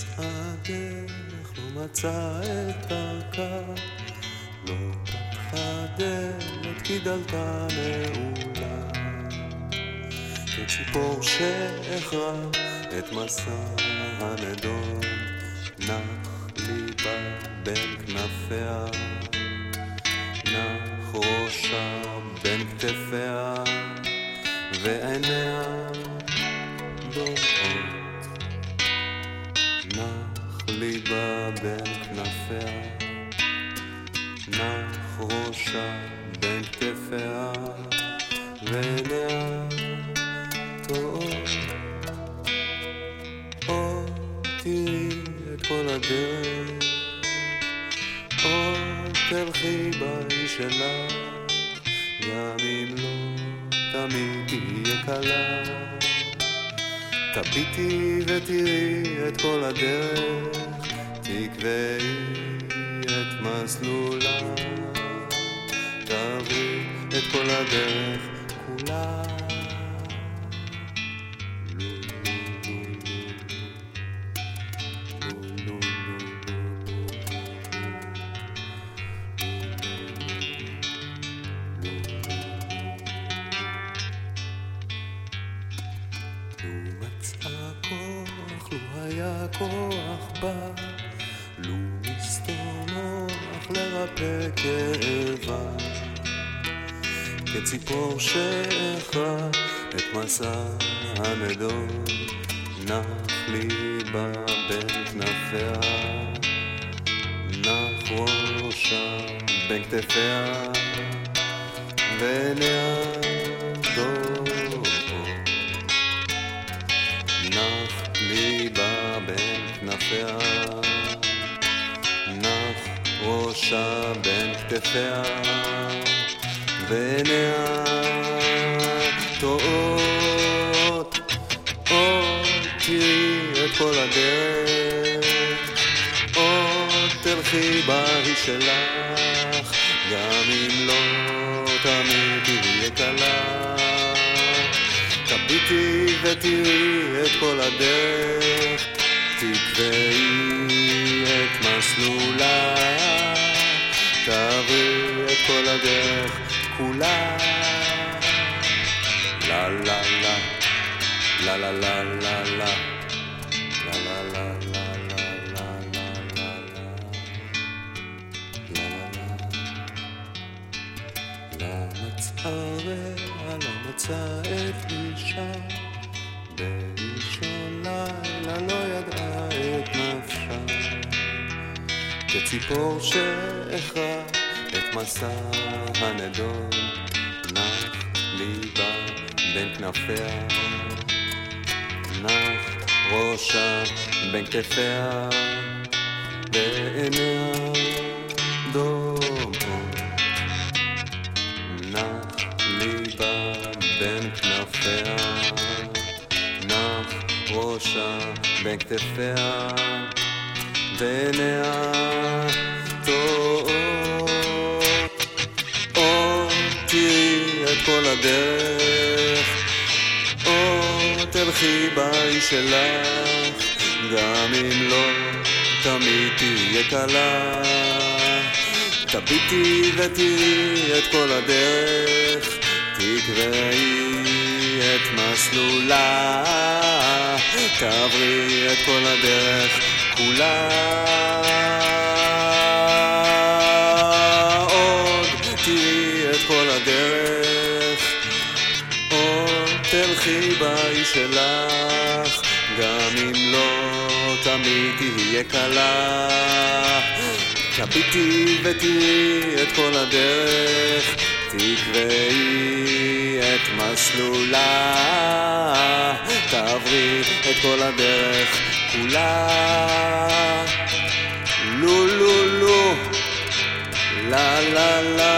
מצאה דרך, לא מצאה את דרכה, לא פתחה דלת כי דלתה נעולה. כציפור שאיכרה את מסע הנדון, נח ליבה בין כנפיה, נח ראשה בין כתפיה, ועיניה דומעות. ליבה בין כנפיה, נח ראשה בין כתפיה, ועיניה טועות. או תראי את כל הדרך, או תלכי באי שלך, גם אם לא תמיד תהיה קלה. תביטי ותראי את כל הדרך, תקבעי את מסלולה, תעברי את כל הדרך כולה. היה כוח בה, לו נוח לרפא כאבה. כציפור שאיכה את מסע הנדון, נח ליבה בין כנפיה, נח ראשה בין כתפיה, ועיניה. נח ליבה בין כנפיה, ראשה בין כתפיה, ועיניה טועות. או תראי את כל הדרך, או תלכי בהיא שלך, גם אם לא תמיד תהיה קלה. תביטי ותראי את כל הדרך, תקבעי את מסלולה, תעברי את כל הדרך כולה. לה לה לה, לה לה לה לה לה, לה לה לה לה מצאה רעה, לא מצאה את אישה, כציפור שאיכרה את מסע הנדון, נח ליבה בין כנפיה, נח ראשה בין כתפיה, ועיניה דומעות. נח ליבה בין כנפיה, נח ראשה בין כתפיה, טועות. או תראי את כל הדרך, או תלכי באי שלך, גם אם לא תמיד תהיה קלה. תביטי ותראי את כל הדרך, תקבעי את מסלולה, תעברי את כל הדרך כולה. עוד תראי את כל הדרך, עוד תלכי באי שלך, גם אם לא תמיד תהיה קלה. תביטי ותראי את כל הדרך, תקבעי את מסלולה, תעברי את כל הדרך Kula. Lo lo lo La la la.